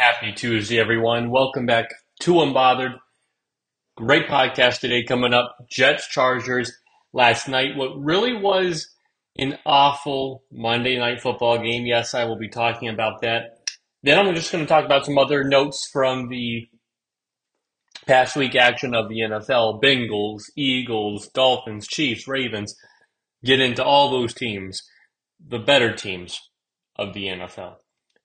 Happy Tuesday, everyone. Welcome back to Unbothered. Great podcast today coming up. Jets Chargers last night. What really was an awful Monday night football game. Yes, I will be talking about that. Then I'm just going to talk about some other notes from the past week action of the NFL Bengals, Eagles, Dolphins, Chiefs, Ravens. Get into all those teams, the better teams of the NFL.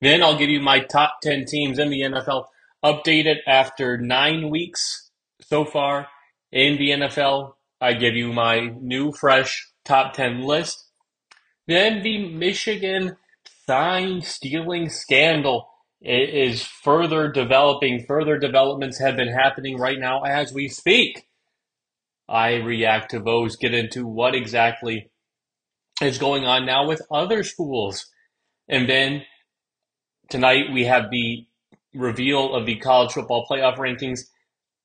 Then I'll give you my top 10 teams in the NFL updated after nine weeks so far in the NFL. I give you my new, fresh top 10 list. Then the Michigan sign stealing scandal is further developing. Further developments have been happening right now as we speak. I react to those, get into what exactly is going on now with other schools. And then tonight we have the reveal of the college football playoff rankings.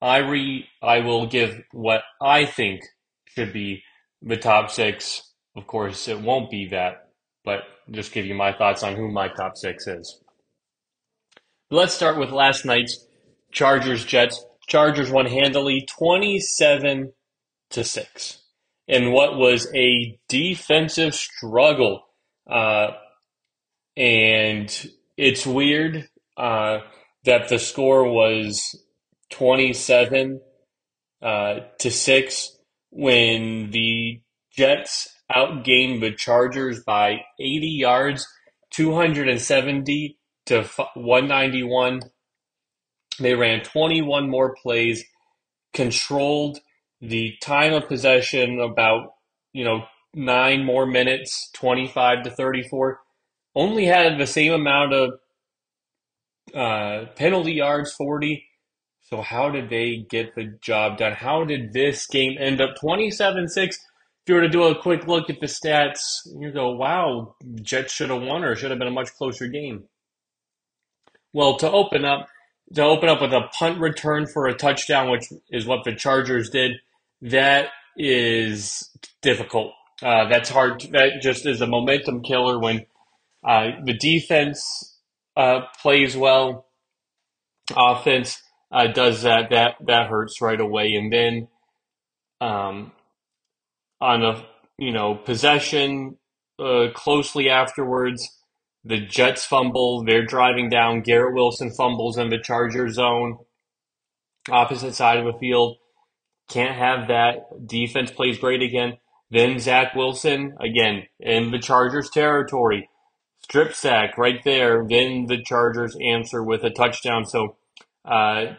I re I will give what I think should be the top six. Of course, it won't be that, but just give you my thoughts on who my top six is. Let's start with last night's Chargers Jets. Chargers won handily 27 to 6 in what was a defensive struggle. Uh, and it's weird uh, that the score was 27 uh, to 6 when the Jets outgained the Chargers by 80 yards, 270 to 191. They ran 21 more plays, controlled the time of possession about, you know, nine more minutes, 25 to 34. Only had the same amount of uh, penalty yards, 40. So how did they get the job done? How did this game end up 27 6? If you were to do a quick look at the stats, you go, wow, Jets should have won or should have been a much closer game. Well, to open up, to open up with a punt return for a touchdown, which is what the Chargers did, that is difficult. Uh, that's hard. That just is a momentum killer when uh, the defense uh, plays well, offense uh, does that, that that hurts right away. And then um, on a you know possession uh, closely afterwards, the Jets fumble. They're driving down. Garrett Wilson fumbles in the Charger zone, opposite side of the field. Can't have that. Defense plays great again. Then Zach Wilson again in the Chargers territory. Strip sack right there. Then the Chargers answer with a touchdown. So uh,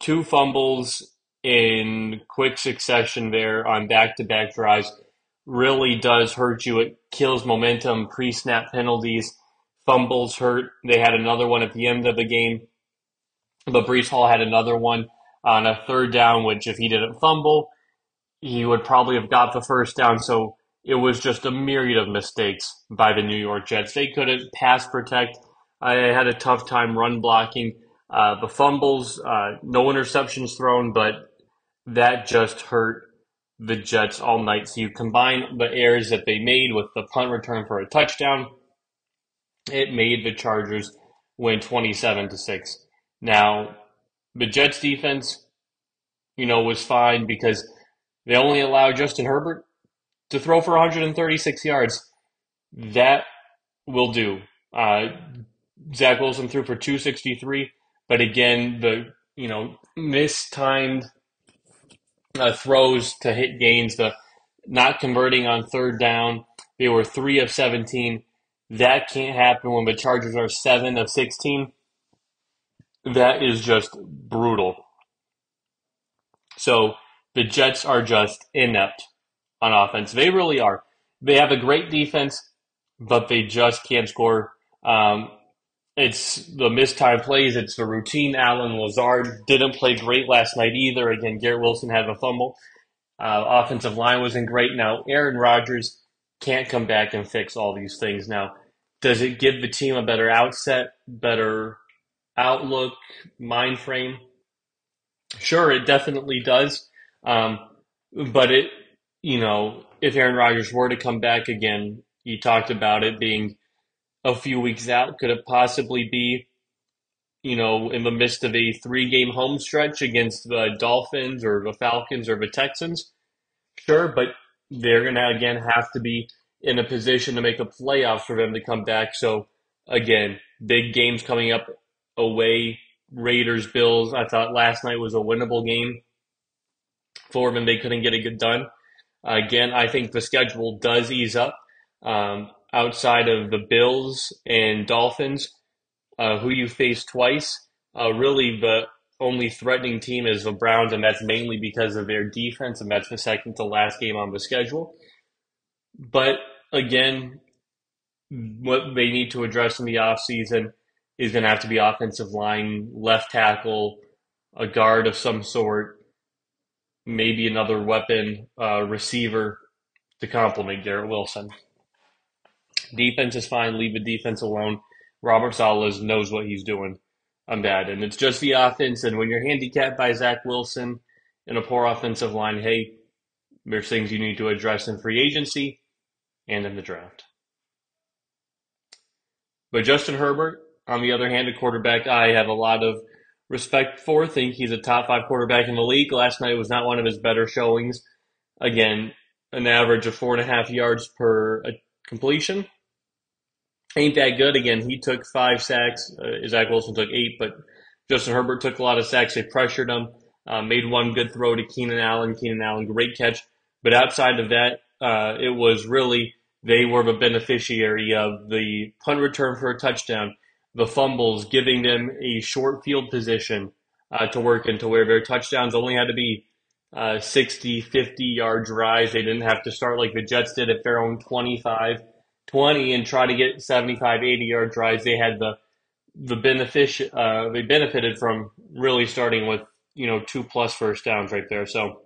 two fumbles in quick succession there on back to back drives really does hurt you. It kills momentum, pre snap penalties, fumbles hurt. They had another one at the end of the game. But Breece Hall had another one on a third down, which if he didn't fumble, he would probably have got the first down. So it was just a myriad of mistakes by the New York Jets. They couldn't pass protect. I had a tough time run blocking. Uh, the fumbles, uh, no interceptions thrown, but that just hurt the Jets all night. So you combine the errors that they made with the punt return for a touchdown, it made the Chargers win 27 to 6. Now, the Jets defense, you know, was fine because they only allowed Justin Herbert to throw for 136 yards. That will do. Uh, Zach Wilson threw for 263. But again, the you know mistimed uh, throws to hit gains, the not converting on third down. They were three of seventeen. That can't happen when the Chargers are seven of sixteen. That is just brutal. So the Jets are just inept on offense. They really are. They have a great defense, but they just can't score. Um, it's the missed time plays. It's the routine. Allen Lazard didn't play great last night either. Again, Garrett Wilson had a fumble. Uh, offensive line wasn't great. Now, Aaron Rodgers can't come back and fix all these things. Now, does it give the team a better outset, better outlook, mind frame? Sure, it definitely does. Um, but it, you know, if Aaron Rodgers were to come back again, you talked about it being a few weeks out? Could it possibly be you know, in the midst of a three game home stretch against the Dolphins or the Falcons or the Texans. Sure, but they're going to, again, have to be in a position to make a playoff for them to come back. So, again, big games coming up away. Raiders, Bills. I thought last night was a winnable game for them. They couldn't get it good done. Again, I think the schedule does ease up. Um, outside of the Bills and Dolphins, uh, who you face twice. Uh, really, the only threatening team is the Browns, and that's mainly because of their defense, and that's the second to last game on the schedule. But again, what they need to address in the offseason is going to have to be offensive line, left tackle, a guard of some sort, maybe another weapon, uh, receiver to complement Garrett Wilson. Defense is fine. Leave the defense alone. Robert Saleh knows what he's doing on that. And it's just the offense. And when you're handicapped by Zach Wilson and a poor offensive line, hey, there's things you need to address in free agency and in the draft. But Justin Herbert, on the other hand, a quarterback I have a lot of respect for. Think he's a top five quarterback in the league. Last night was not one of his better showings. Again, an average of four and a half yards per completion ain't that good. Again, he took five sacks. Uh, Zach Wilson took eight, but Justin Herbert took a lot of sacks. They pressured him, uh, made one good throw to Keenan Allen. Keenan Allen, great catch. But outside of that, uh, it was really they were the beneficiary of the punt return for a touchdown, the fumbles, giving them a short field position uh, to work into where their touchdowns only had to be uh, 60, 50 yard drives. They didn't have to start like the Jets did at their own 25 20 and try to get 75, 80 yard drives. They had the the benefit uh, they benefited from really starting with you know two plus first downs right there. So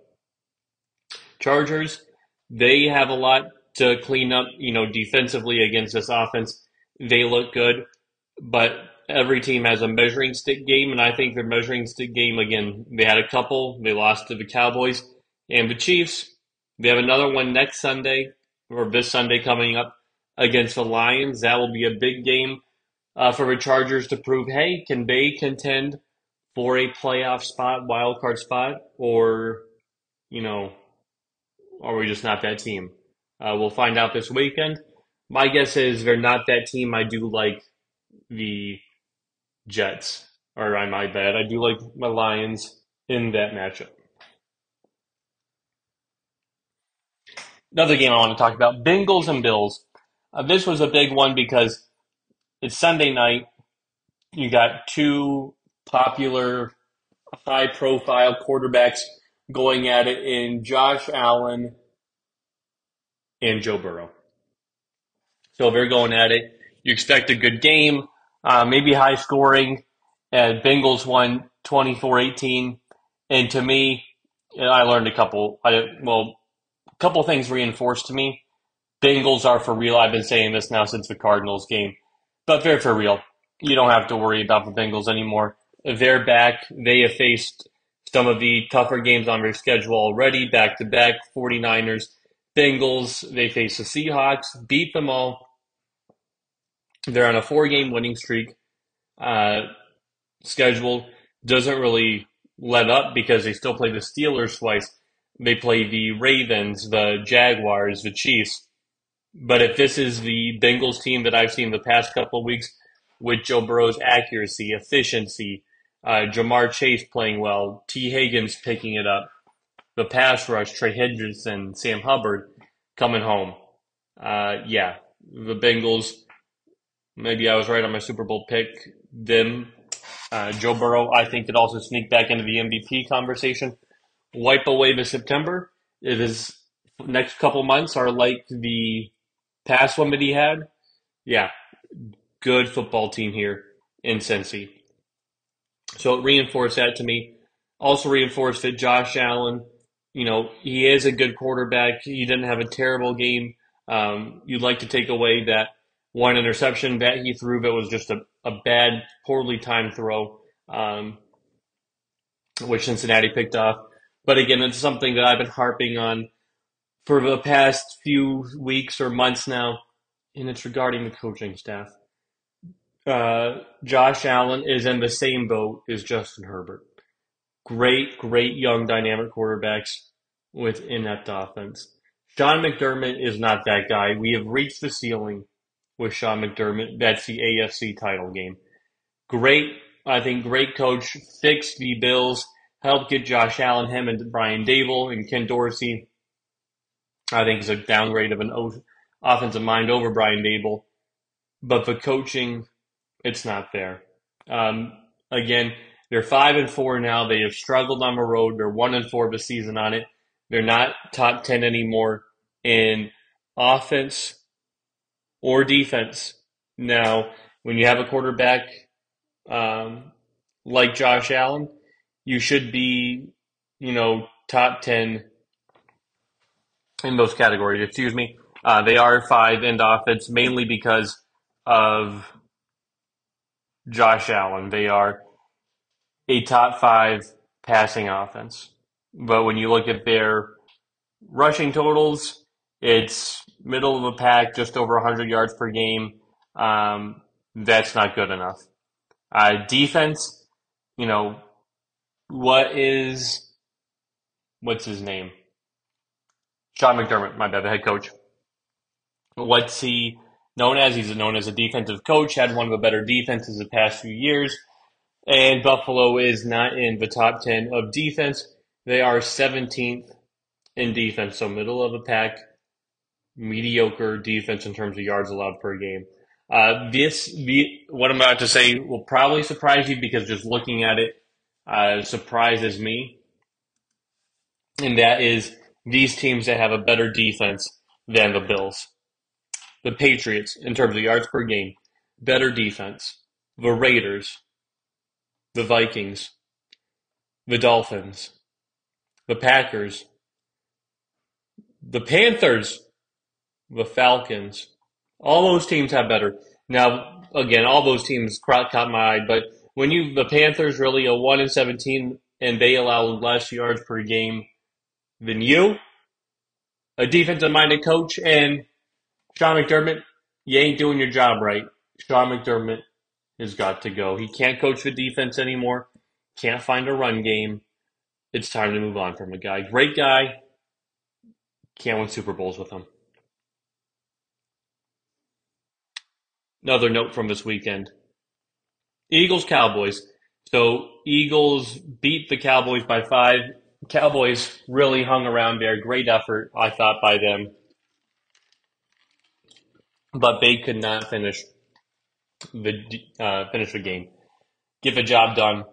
Chargers, they have a lot to clean up. You know, defensively against this offense, they look good, but every team has a measuring stick game, and I think their measuring stick game again. They had a couple. They lost to the Cowboys and the Chiefs. They have another one next Sunday or this Sunday coming up against the Lions. That will be a big game uh, for the Chargers to prove, hey, can they contend for a playoff spot, wild card spot, or you know, are we just not that team? Uh, we'll find out this weekend. My guess is they're not that team. I do like the Jets, or I might bad. I do like my Lions in that matchup. Another game I want to talk about: Bengals and Bills. Uh, this was a big one because it's Sunday night. You got two popular, high profile quarterbacks going at it in Josh Allen and Joe Burrow. So they're going at it. You expect a good game, uh, maybe high scoring. And Bengals won 24 18. And to me, I learned a couple, I, well, a couple things reinforced to me. Bengals are for real. I've been saying this now since the Cardinals game, but they're for real. You don't have to worry about the Bengals anymore. They're back. They have faced some of the tougher games on their schedule already, back to back 49ers, Bengals. They face the Seahawks, beat them all. They're on a four game winning streak. Uh, schedule doesn't really let up because they still play the Steelers twice. They play the Ravens, the Jaguars, the Chiefs. But if this is the Bengals team that I've seen the past couple of weeks with Joe Burrow's accuracy, efficiency, uh, Ja'Marr Chase playing well, Tee Higgins picking it up, the pass rush, Trey Hendrickson, Sam Hubbard coming home. Uh, yeah, the Bengals. Maybe I was right on my Super Bowl pick. Them, uh, Joe Burrow, I think could also sneak back into the MVP conversation. Wipe away the September. It is next couple months are like the past one that he had, yeah, good football team here in Cincy. So it reinforced that to me. Also reinforced that Josh Allen, you know, he is a good quarterback. He didn't have a terrible game. Um, you'd like to take away that one interception that he threw that was just a, a bad, poorly timed throw, um, which Cincinnati picked off. But again, it's something that I've been harping on for the past few weeks or months now, and it's regarding the coaching staff. uh, Josh Allen is in the same boat as Justin Herbert. Great, great young dynamic quarterbacks with inept offense. John McDermott is not that guy. We have reached the ceiling with Sean McDermott. That's the AFC title game. Great, I think, great coach. Fixed the Bills. Helped get Josh Allen, him, and Brian Daboll and Ken Dorsey. I think is a downgrade of an offensive mind over Brian Daboll. But the coaching, it's not there. Um, again, they're five and four now. They have struggled on the road. They're one and four this season on it. They're not top ten anymore in offense or defense. Now, when you have a quarterback um, like Josh Allen, you should be, you know, top ten in those categories. Excuse me. Uh, they are five in offense mainly because of Josh Allen. They are a top five passing offense. But when you look at their rushing totals, it's middle of the pack, just over 100 yards per game. Um, that's not good enough. Uh, defense, you know, what is, what's his name? Sean McDermott, my bad, the head coach. What's he known as? He's known as a defensive coach, had one of the better defenses the past few years. And Buffalo is not in the top 10 of defense. They are 17th in defense, so middle of the pack, mediocre defense in terms of yards allowed per game. Uh, this, the, what I'm about to say will probably surprise you because just looking at it uh, surprises me. And that is these teams that have a better defense than the Bills. The Patriots, in terms of yards per game, better defense. The Raiders, the Vikings, the Dolphins, the Packers, the Panthers, the Falcons. All those teams have better. Now, again, all those teams caught my eye, but when you the Panthers really a one in seventeen and they allow less yards per game than you, a defensive minded coach, and Sean McDermott, you ain't doing your job right. Sean McDermott has got to go. He can't coach the defense anymore. Can't find a run game. It's time to move on from a guy. Great guy. Can't win Super Bowls with him. Another note from this weekend. Eagles Cowboys. So Eagles beat the Cowboys by five. Cowboys really hung around there. Great effort, I thought, by them. But they could not finish the uh, finish the game, get the job done.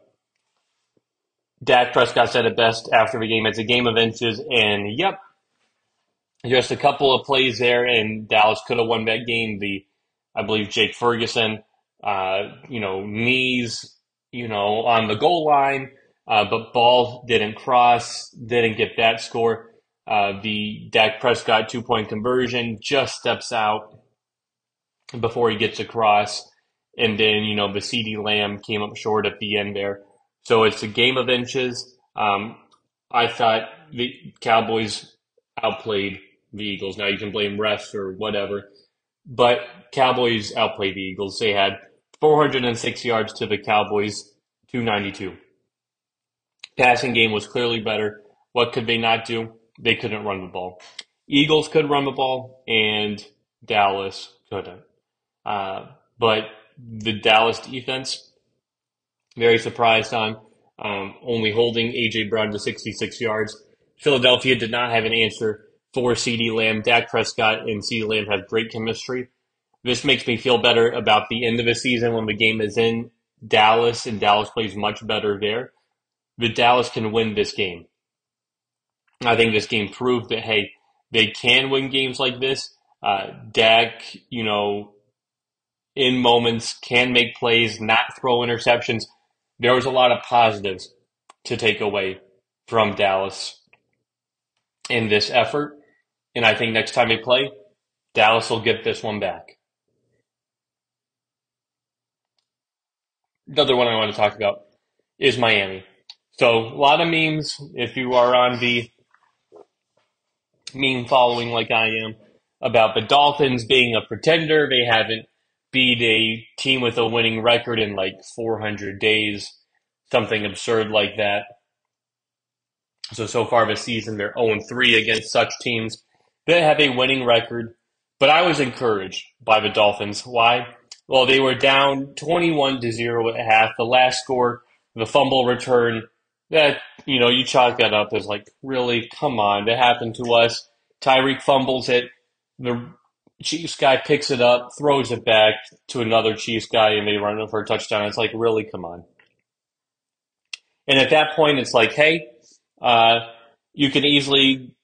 Dak Prescott said it best after the game. It's a game of inches, and yep, just a couple of plays there, and Dallas could have won that game. The I believe Jake Ferguson, uh, you know, knees, you know, on the goal line, uh, but ball didn't cross, didn't get that score. Uh, the Dak Prescott two point conversion just steps out before he gets across. And then, you know, the CeeDee Lamb came up short at the end there. So it's a game of inches. Um, I thought the Cowboys outplayed the Eagles. Now you can blame refs or whatever, but Cowboys outplayed the Eagles. They had 406 yards to the Cowboys, 292. Passing game was clearly better. What could they not do? They couldn't run the ball. Eagles could run the ball, and Dallas couldn't. Uh, but the Dallas defense, very surprised on um, only holding AJ Brown to 66 yards. Philadelphia did not have an answer for CeeDee Lamb. Dak Prescott and CeeDee Lamb have great chemistry. This makes me feel better about the end of the season when the game is in Dallas and Dallas plays much better there. But Dallas can win this game. I think this game proved that, hey, they can win games like this. Uh, Dak, you know, in moments, can make plays, not throw interceptions. There was a lot of positives to take away from Dallas in this effort. And I think next time they play, Dallas will get this one back. Another one I want to talk about is Miami. So a lot of memes, if you are on the meme following like I am, about the Dolphins being a pretender. They haven't beat a team with a winning record in like 400 days, something absurd like that. So, so far this season, they're 0 3 against such teams that have a winning record. But I was encouraged by the Dolphins. Why? Well, they were down 21 to 0 at half. The last score, the fumble return, that, you know, you chalk that up as like, really, come on, that happened to us. Tyreek fumbles it. The Chiefs guy picks it up, throws it back to another Chiefs guy, and they run it for a touchdown. It's like, really, come on. And at that point, it's like, hey, uh, you can easily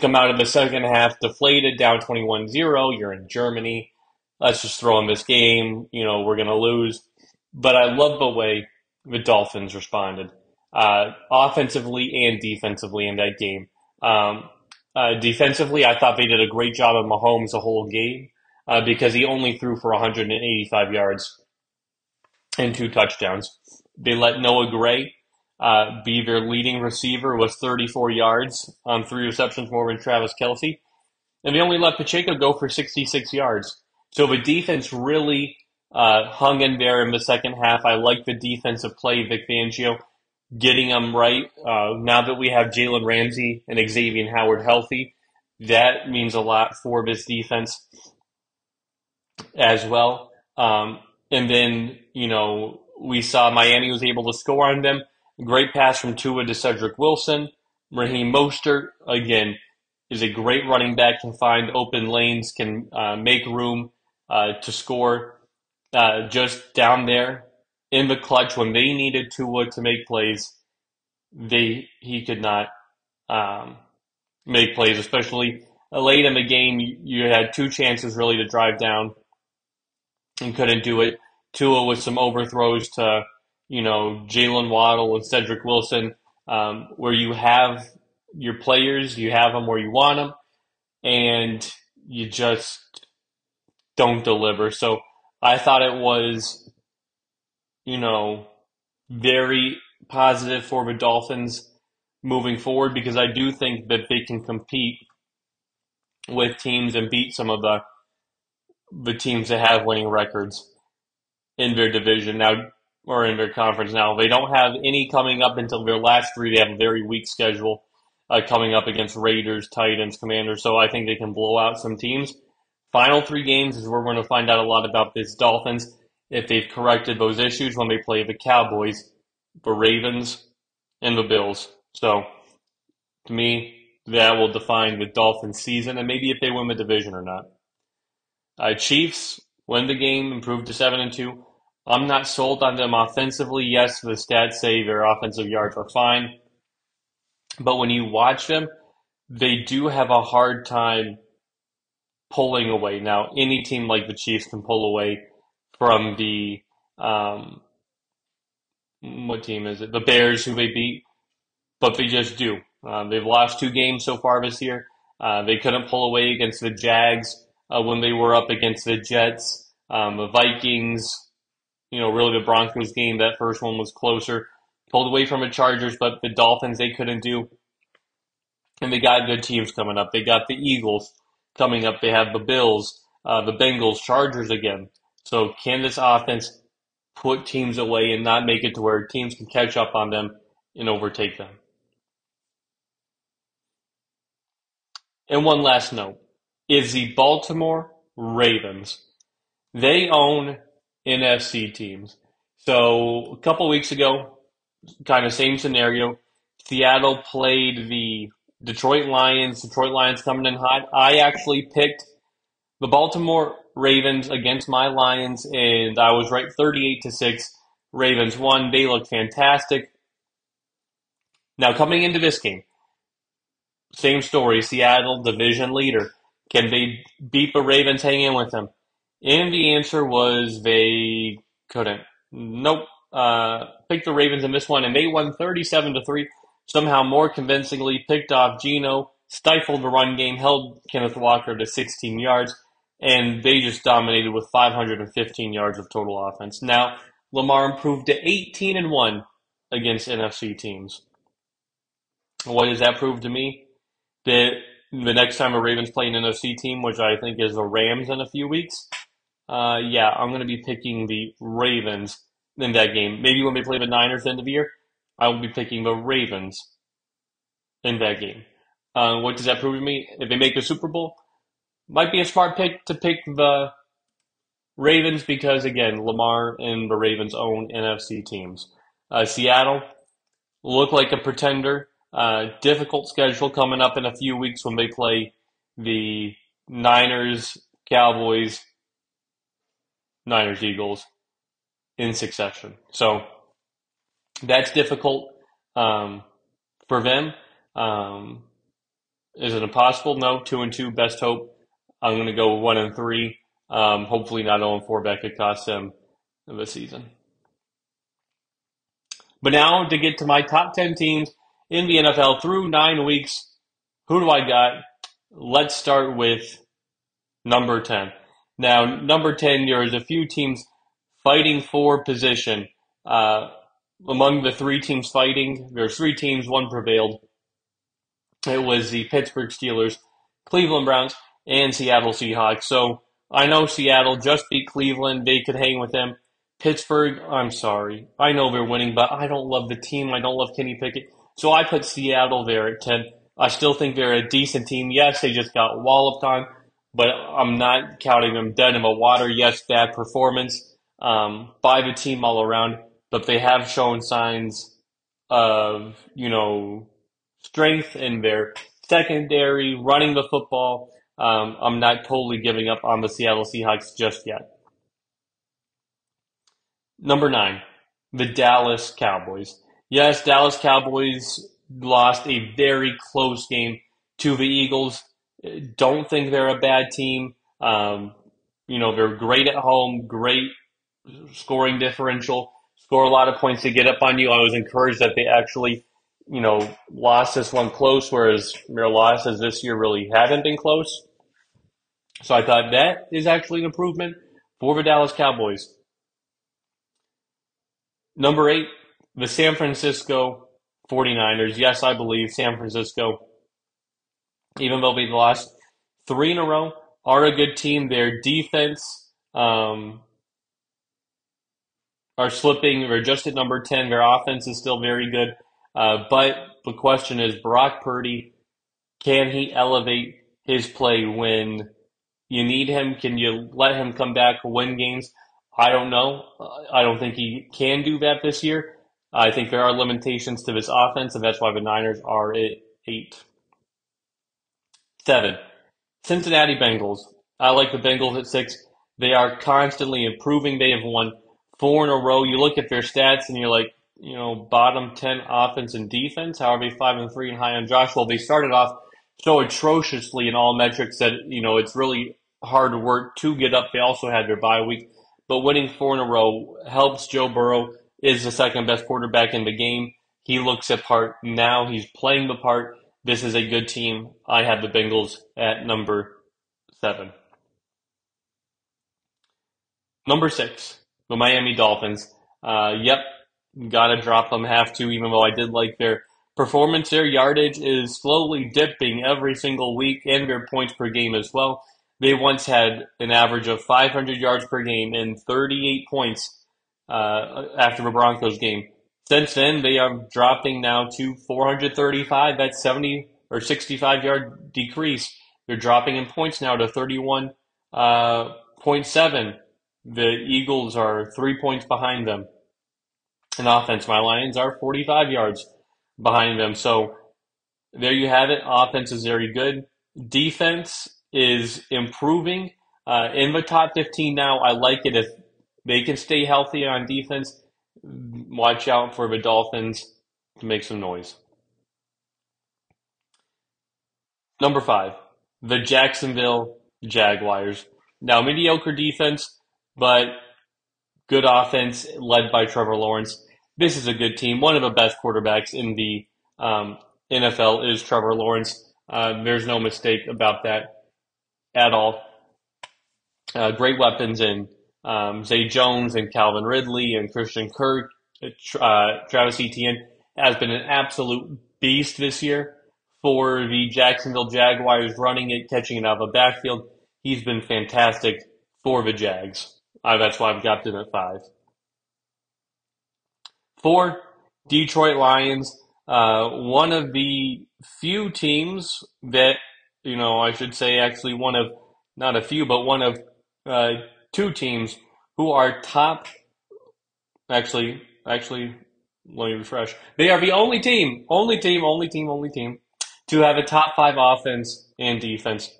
come out of the second half deflated, down 21 0. You're in Germany. Let's just throw in this game. You know, we're going to lose. But I love the way the Dolphins responded, uh, offensively and defensively in that game. Um, uh, defensively, I thought they did a great job of Mahomes the whole game uh, because he only threw for 185 yards and two touchdowns. They let Noah Gray uh, be their leading receiver with 34 yards on three receptions more than Travis Kelce. And they only let Pacheco go for 66 yards. So the defense really uh, hung in there in the second half. I like the defensive play, Vic Fangio, getting them right. Uh, now that we have Jalen Ramsey and Xavier Howard healthy, that means a lot for this defense as well. Um, and then, you know, we saw Miami was able to score on them. Great pass from Tua to Cedrick Wilson. Raheem Mostert, again, is a great running back, can find open lanes, can uh, make room uh, to score uh, just down there in the clutch when they needed Tua to make plays. They he could not um, make plays, especially late in the game. You had two chances really to drive down and couldn't do it. Tua with some overthrows to you know, Jaylen Waddle and Cedrick Wilson, um, where you have your players, you have them where you want them, and you just don't deliver. So I thought it was, you know, very positive for the Dolphins moving forward because I do think that they can compete with teams and beat some of the the teams that have winning records in their division. Now, or in their conference now. They don't have any coming up until their last three. They have a very weak schedule uh, coming up against Raiders, Titans, Commanders. So I think they can blow out some teams. Final three games is where we're going to find out a lot about this Dolphins if they've corrected those issues when they play the Cowboys, the Ravens, and the Bills. So to me, that will define the Dolphins season and maybe if they win the division or not. Uh, Chiefs win the game, improve to seven and two. I'm not sold on them offensively. Yes, the stats say their offensive yards are fine. But when you watch them, they do have a hard time pulling away. Now, any team like the Chiefs can pull away from the um, what team is it? The Bears, who they beat, but they just do. Uh, they've lost two games so far this year. Uh, they couldn't pull away against the Jags uh, when they were up against the Jets. Um, the Vikings you know, really the Broncos game, that first one was closer. Pulled away from the Chargers, but the Dolphins, they couldn't do. And they got good teams coming up. They got the Eagles coming up. They have the Bills, uh, the Bengals, Chargers again. So can this offense put teams away and not make it to where teams can catch up on them and overtake them? And one last note is the Baltimore Ravens. They own NFC teams. So a couple weeks ago, kind of same scenario. Seattle played the Detroit Lions. Detroit Lions coming in hot. I actually picked the Baltimore Ravens against my Lions, and I was right, thirty-eight to six. Ravens won. They look fantastic. Now coming into this game, same story. Seattle division leader. Can they beat the Ravens? Hang in with them. And the answer was they couldn't. Nope. Uh, picked the Ravens in this one, and they won 37 to 3. Somehow more convincingly picked off Geno, stifled the run game, held Kenneth Walker to 16 yards, and they just dominated with 515 yards of total offense. Now, Lamar improved to 18 and 1 against NFC teams. What does that prove to me? That the next time a Ravens play an NFC team, which I think is the Rams in a few weeks, Uh, yeah, I'm going to be picking the Ravens in that game. Maybe when they play the Niners the end of the year, I will be picking the Ravens in that game. Uh, what does that prove to me? If they make the Super Bowl, might be a smart pick to pick the Ravens because again, Lamar and the Ravens own NFC teams. Uh, Seattle look like a pretender. Uh, difficult schedule coming up in a few weeks when they play the Niners, Cowboys, Niners, Eagles in succession. So that's difficult um, for them. Um, is it impossible? No. Two and two, best hope. I'm going to go one and three. Um, hopefully not 0 and four. That could cost them the season. But now to get to my top 10 teams in the NFL through nine weeks, who do I got? Let's start with number 10. Now, number 10, there's a few teams fighting for position. Uh, among the three teams fighting, there's three teams, one prevailed. It was the Pittsburgh Steelers, Cleveland Browns, and Seattle Seahawks. So I know Seattle just beat Cleveland. They could hang with them. Pittsburgh, I'm sorry. I know they're winning, but I don't love the team. I don't love Kenny Pickett. So I put Seattle there at 10. I still think they're a decent team. Yes, they just got walloped on, but I'm not counting them dead in the water. Yes, bad performance um, by the team all around, but they have shown signs of, you know, strength in their secondary, running the football. Um, I'm not totally giving up on the Seattle Seahawks just yet. Number nine, the Dallas Cowboys. Yes, Dallas Cowboys lost a very close game to the Eagles. Don't think they're a bad team. Um, you know, they're great at home, great scoring differential, score a lot of points to get up on you. I was encouraged that they actually, you know, lost this one close, whereas their losses this year really haven't been close. So I thought that is actually an improvement for the Dallas Cowboys. Number eight, the San Francisco 49ers. Yes, I believe San Francisco, even though they've lost three in a row, are a good team. Their defense um, are slipping. They're just at number 10. Their offense is still very good. Uh, but the question is Brock Purdy, can he elevate his play when you need him? Can you let him come back, win games? I don't know. I don't think he can do that this year. I think there are limitations to this offense, and that's why the Niners are at eight. Seven. Cincinnati Bengals. I like the Bengals at six. They are constantly improving. They have won four in a row. You look at their stats and you're like, you know, bottom 10 offense and defense. However, five and three and high on Josh. Well, they started off so atrociously in all metrics that, you know, it's really hard work to get up. They also had their bye week but winning four in a row helps Joe Burrow is the second best quarterback in the game. He looks at part now. He's playing the part. This is a good team. I have the Bengals at number seven. Number six, the Miami Dolphins. Uh, yep, gotta drop them. Have to, even though I did like their performance. Their yardage is slowly dipping every single week, and their points per game as well. They once had an average of 500 yards per game and 38 points uh, after the Broncos game. Since then, they are dropping now to 435. That's 70 or 65 yard decrease. They're dropping in points now to 31.7. Uh, the Eagles are three points behind them. In offense, my Lions are 45 yards behind them. So there you have it. Offense is very good. Defense is improving uh, in the top 15 now. I like it if they can stay healthy on defense. Watch out for the Dolphins to make some noise. Number five, the Jacksonville Jaguars. Now, mediocre defense, but good offense led by Trevor Lawrence. This is a good team. One of the best quarterbacks in the um, NFL is Trevor Lawrence. Uh, there's no mistake about that at all. Uh, great weapons in um, Zay Jones and Calvin Ridley and Christian Kirk. Uh, Travis Etienne has been an absolute beast this year for the Jacksonville Jaguars, running it, catching it out of the backfield. He's been fantastic for the Jags. Uh, that's why I've got them at five. Four, Detroit Lions. Uh, one of the few teams that, you know, I should say actually one of, not a few, but one of uh, two teams who are top, actually, actually, let me refresh. They are the only team, only team, only team, only team to have a top five offense and defense.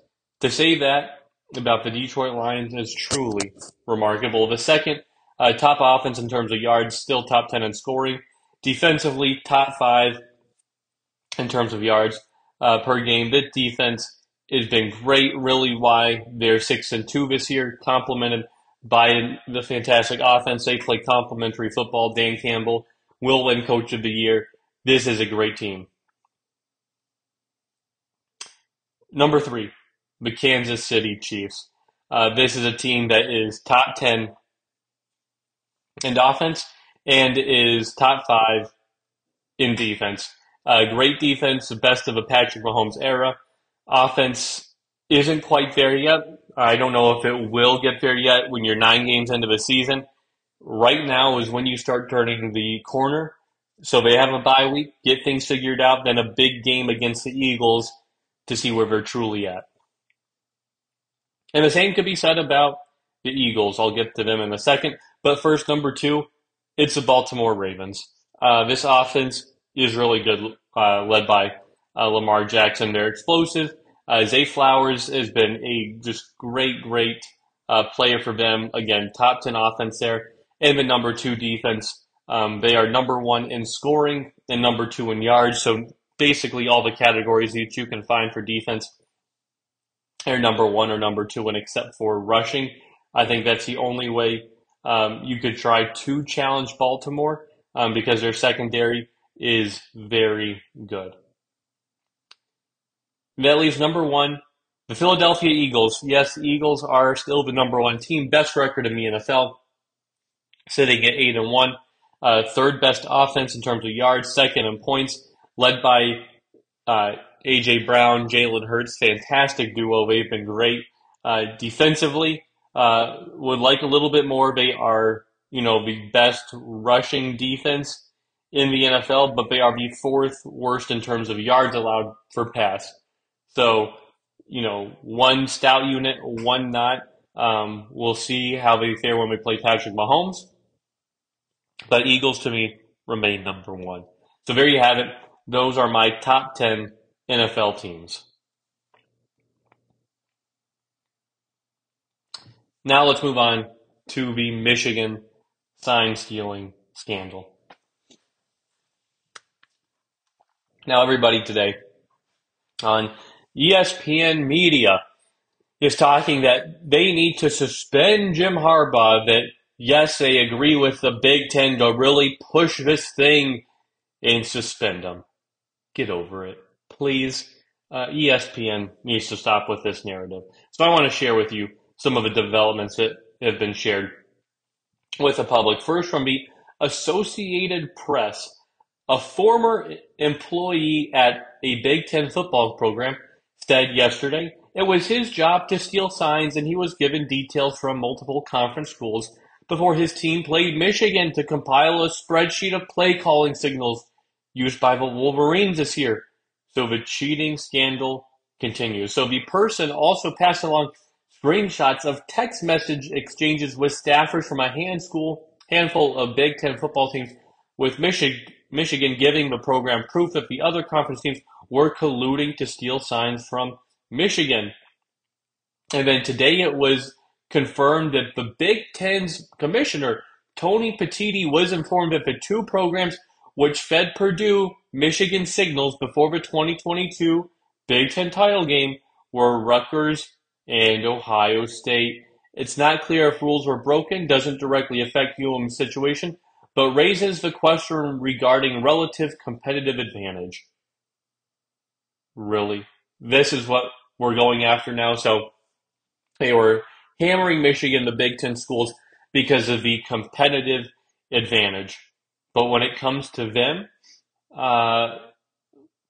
To say that about the Detroit Lions is truly remarkable. The second uh, top offense in terms of yards, still top 10 in scoring. Defensively, top five in terms of yards uh, per game. This defense has been great, really why they're 6 and 2 this year, complemented by the fantastic offense. They play complementary football. Dan Campbell will win Coach of the Year. This is a great team. Number three, the Kansas City Chiefs. Uh, this is a team that is top 10 in offense and is top five in defense. Uh, great defense, the best of the Patrick Mahomes era. Offense isn't quite there yet. I don't know if it will get there yet when you're nine games into the season. Right now is when you start turning the corner. So they have a bye week, get things figured out, then a big game against the Eagles to see where they're truly at. And the same could be said about the Eagles. I'll get to them in a second. But first, number two, it's the Baltimore Ravens. Uh, this offense is really good, uh, led by Lamar Jackson. They're explosive. Uh, Zay Flowers has been a just great, great uh, player for them. Again, top 10 offense there. And the number two defense. Um, they are number one in scoring and number two in yards. So basically all the categories that you can find for defense are number one or number two, and except for rushing. I think that's the only way um, you could try to challenge Baltimore um, because their secondary is very good. That leaves number one, the Philadelphia Eagles. Yes, the Eagles are still the number one team, best record in the NFL, sitting at eight and one. Uh, third best offense in terms of yards, second in points, led by uh, AJ Brown, Jalen Hurts, fantastic duo. They've been great uh, defensively. Uh, would like a little bit more. They are, you know, the best rushing defense in the NFL, but they are the fourth worst in terms of yards allowed for pass. So, you know, one stout unit, one not. Um, we'll see how they fare when we play Patrick Mahomes. But Eagles to me remain number one. So there you have it. Those are my top 10 NFL teams. Now let's move on to the Michigan sign stealing scandal. Now, everybody today on ESPN Media is talking that they need to suspend Jim Harbaugh, that yes, they agree with the Big Ten to really push this thing and suspend him. Get over it. Please. Uh, ESPN needs to stop with this narrative. So I want to share with you some of the developments that have been shared with the public. First, from the Associated Press, a former employee at a Big Ten football program said yesterday it was his job to steal signs, and he was given details from multiple conference schools before his team played Michigan to compile a spreadsheet of play calling signals used by the Wolverines this year. So the cheating scandal continues. So the person also passed along screenshots of text message exchanges with staffers from a hand school, handful of Big Ten football teams, with Michigan, Michigan giving the program proof that the other conference teams were colluding to steal signs from Michigan. And then today it was confirmed that the Big Ten's commissioner, Tony Petitti, was informed that the two programs which fed Purdue Michigan signals before the 2022 Big Ten title game were Rutgers and Ohio State. It's not clear if rules were broken, doesn't directly affect UM's situation, but raises the question regarding relative competitive advantage. Really? This is what we're going after now. So they were hammering Michigan, the Big Ten schools, because of the competitive advantage. But when it comes to them, uh,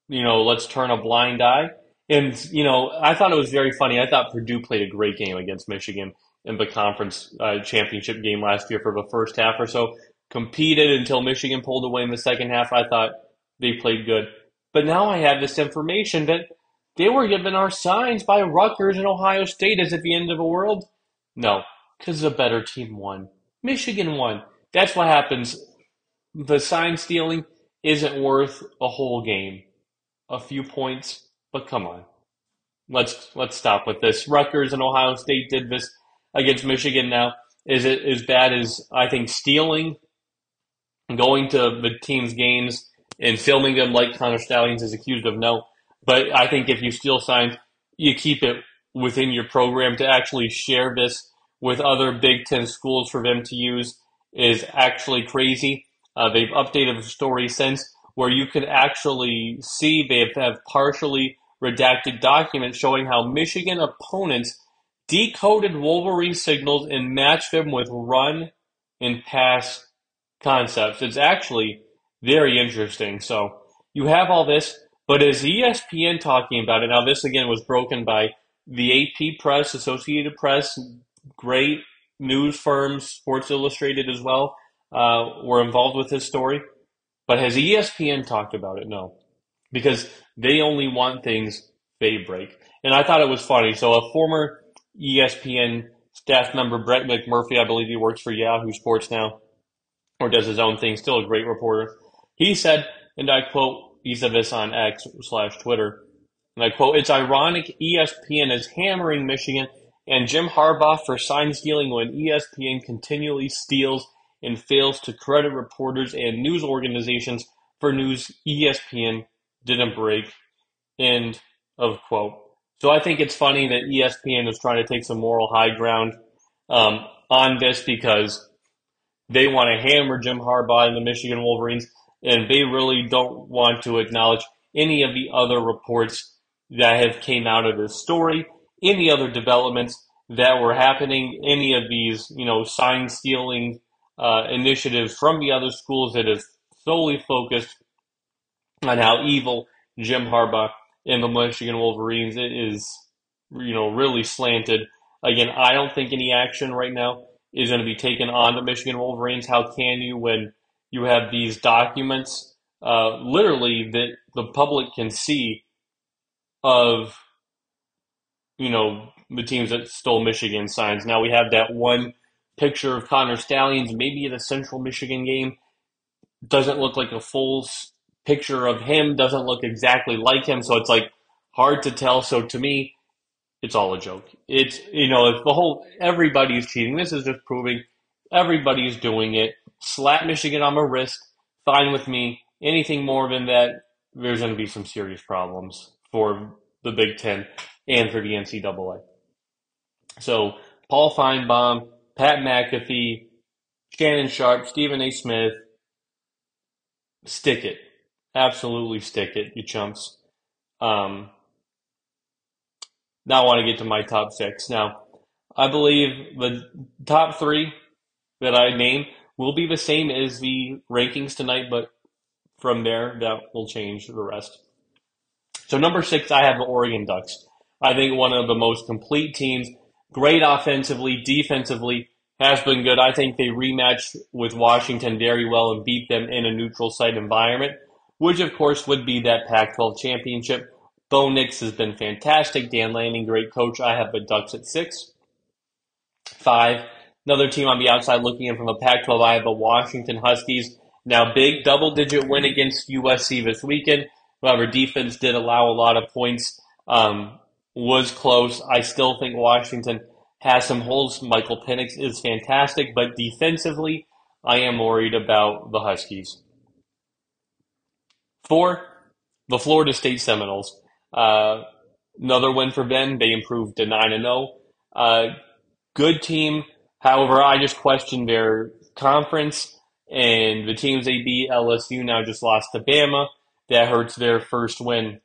you know, let's turn a blind eye. And, you know, I thought it was very funny. I thought Purdue played a great game against Michigan. in the conference uh, championship game last year for the first half or so. Competed until Michigan pulled away in the second half. I thought they played good. But now I have this information that they were given our signs by Rutgers and Ohio State as at the end of the world. No, because the better team won. Michigan won. That's what happens. The sign stealing isn't worth a whole game. A few points, but come on. Let's let's stop with this. Rutgers and Ohio State did this against Michigan now. Is it as bad as I think stealing, going to the team's games and filming them like Connor Stalions is accused of? No. But I think if you steal signs, you keep it within your program to actually share this with other Big Ten schools for them to use is actually crazy. Uh, they've updated the story since where you can actually see they have partially redacted documents showing how Michigan opponents decoded Wolverine signals and matched them with run and pass concepts. It's actually very interesting. So you have all this, but is ESPN talking about it? Now, this again was broken by the AP Press, Associated Press, great news firms, Sports Illustrated as well, uh, were involved with this story. But has ESPN talked about it? No, because they only want things they break. And I thought it was funny. So a former ESPN staff member, Brett McMurphy, I believe he works for Yahoo Sports now, or does his own thing, still a great reporter. He said, and I quote, he said this on X slash Twitter, and I quote, it's ironic ESPN is hammering Michigan and Jim Harbaugh for sign stealing when ESPN continually steals and fails to credit reporters and news organizations for news ESPN didn't break. End of quote. So I think it's funny that ESPN is trying to take some moral high ground um, on this because they want to hammer Jim Harbaugh and the Michigan Wolverines, and they really don't want to acknowledge any of the other reports that have came out of this story, any other developments that were happening, any of these, you know, sign stealing uh, initiatives from the other schools that is solely focused on how evil Jim Harbaugh and the Michigan Wolverines is, you know, really slanted. Again, I don't think any action right now is going to be taken on the Michigan Wolverines. How can you when you have these documents, uh, literally that the public can see of, you know, the teams that stole Michigan signs. Now we have that one picture of Connor Stalions, maybe a Central Michigan game. Doesn't look like a full picture of him, doesn't look exactly like him. So it's like hard to tell. So to me, it's all a joke. It's, you know, it's the whole, everybody's cheating. This is just proving everybody's doing it. Slap Michigan on my wrist, fine with me. Anything more than that, there's going to be some serious problems for the Big Ten and for the NCAA. So Paul Finebaum, Pat McAfee, Shannon Sharpe, Stephen A. Smith, stick it. Absolutely stick it, you chumps. Um, now I want to get to my top six. Now, I believe the top three that I name will be the same as the rankings tonight, but from there, that will change the rest. So number six, I have the Oregon Ducks. I think one of the most complete teams great offensively, defensively, has been good. I think they rematched with Washington very well and beat them in a neutral site environment, which of course would be that Pac 12 championship. Bo Nix has been fantastic. Dan Lanning, great coach. I have the Ducks at six. Five. Another team on the outside looking in from the Pac 12, I have the Washington Huskies. Now, big double digit win against USC this weekend. However, defense did allow a lot of points. Um, was close. I still think Washington has some holes. Michael Penix is fantastic, but defensively, I am worried about the Huskies. Four, the Florida State Seminoles. Uh, another win for them. They improved to 9 and 0. Uh, good team. However, I just question their conference and the teams they beat. LSU now just lost to Bama. That hurts their first win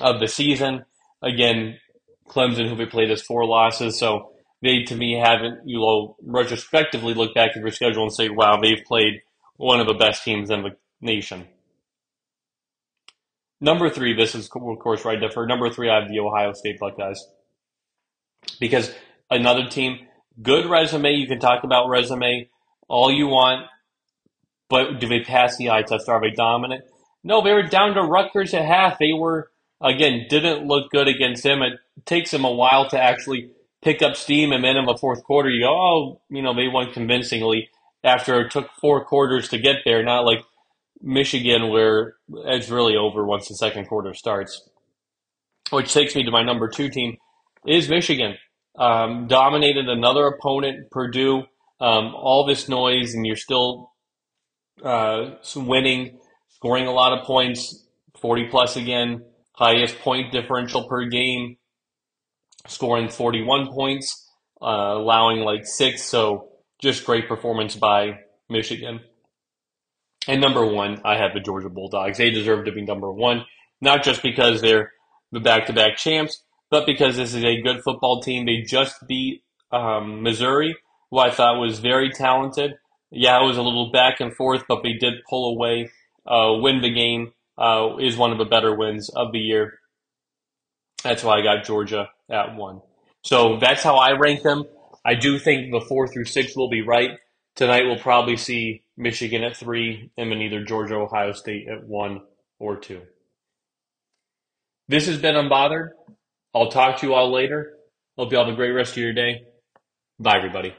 of the season. Again, Clemson, who they played, has four losses, so they to me haven't, you know, retrospectively look back at their schedule and say, wow, they've played one of the best teams in the nation. Number three, this is of course right For Number three, I have the Ohio State Buckeyes because another team good resume. You can talk about resume all you want, but do they pass the eye test? Are they dominant? No, they were down to Rutgers at half. They were again didn't look good against him. It takes them a while to actually pick up steam, and then in the fourth quarter, you go, oh, you know, they won convincingly. After it took four quarters to get there, not like Michigan, where it's really over once the second quarter starts. Which takes me to my number two team is Michigan. Um, dominated another opponent, Purdue. Um, all this noise, and you're still uh, winning, scoring a lot of points, 40 plus again, highest point differential per game, scoring 41 points, uh, allowing like six. So just great performance by Michigan. And number one, I have the Georgia Bulldogs. They deserve to be number one, not just because they're the back-to-back champs, but because this is a good football team. They just beat um, Missouri, who I thought was very talented. Yeah, it was a little back and forth, but they did pull away, uh, win the game. Uh, is one of the better wins of the year. That's why I got Georgia at one. So that's how I rank them. I do think the four through six will be right. Tonight we'll probably see Michigan at three, and then either Georgia, Ohio State at one or two. This has been Unbothered. I'll talk to you all later. Hope you all have a great rest of your day. Bye, everybody.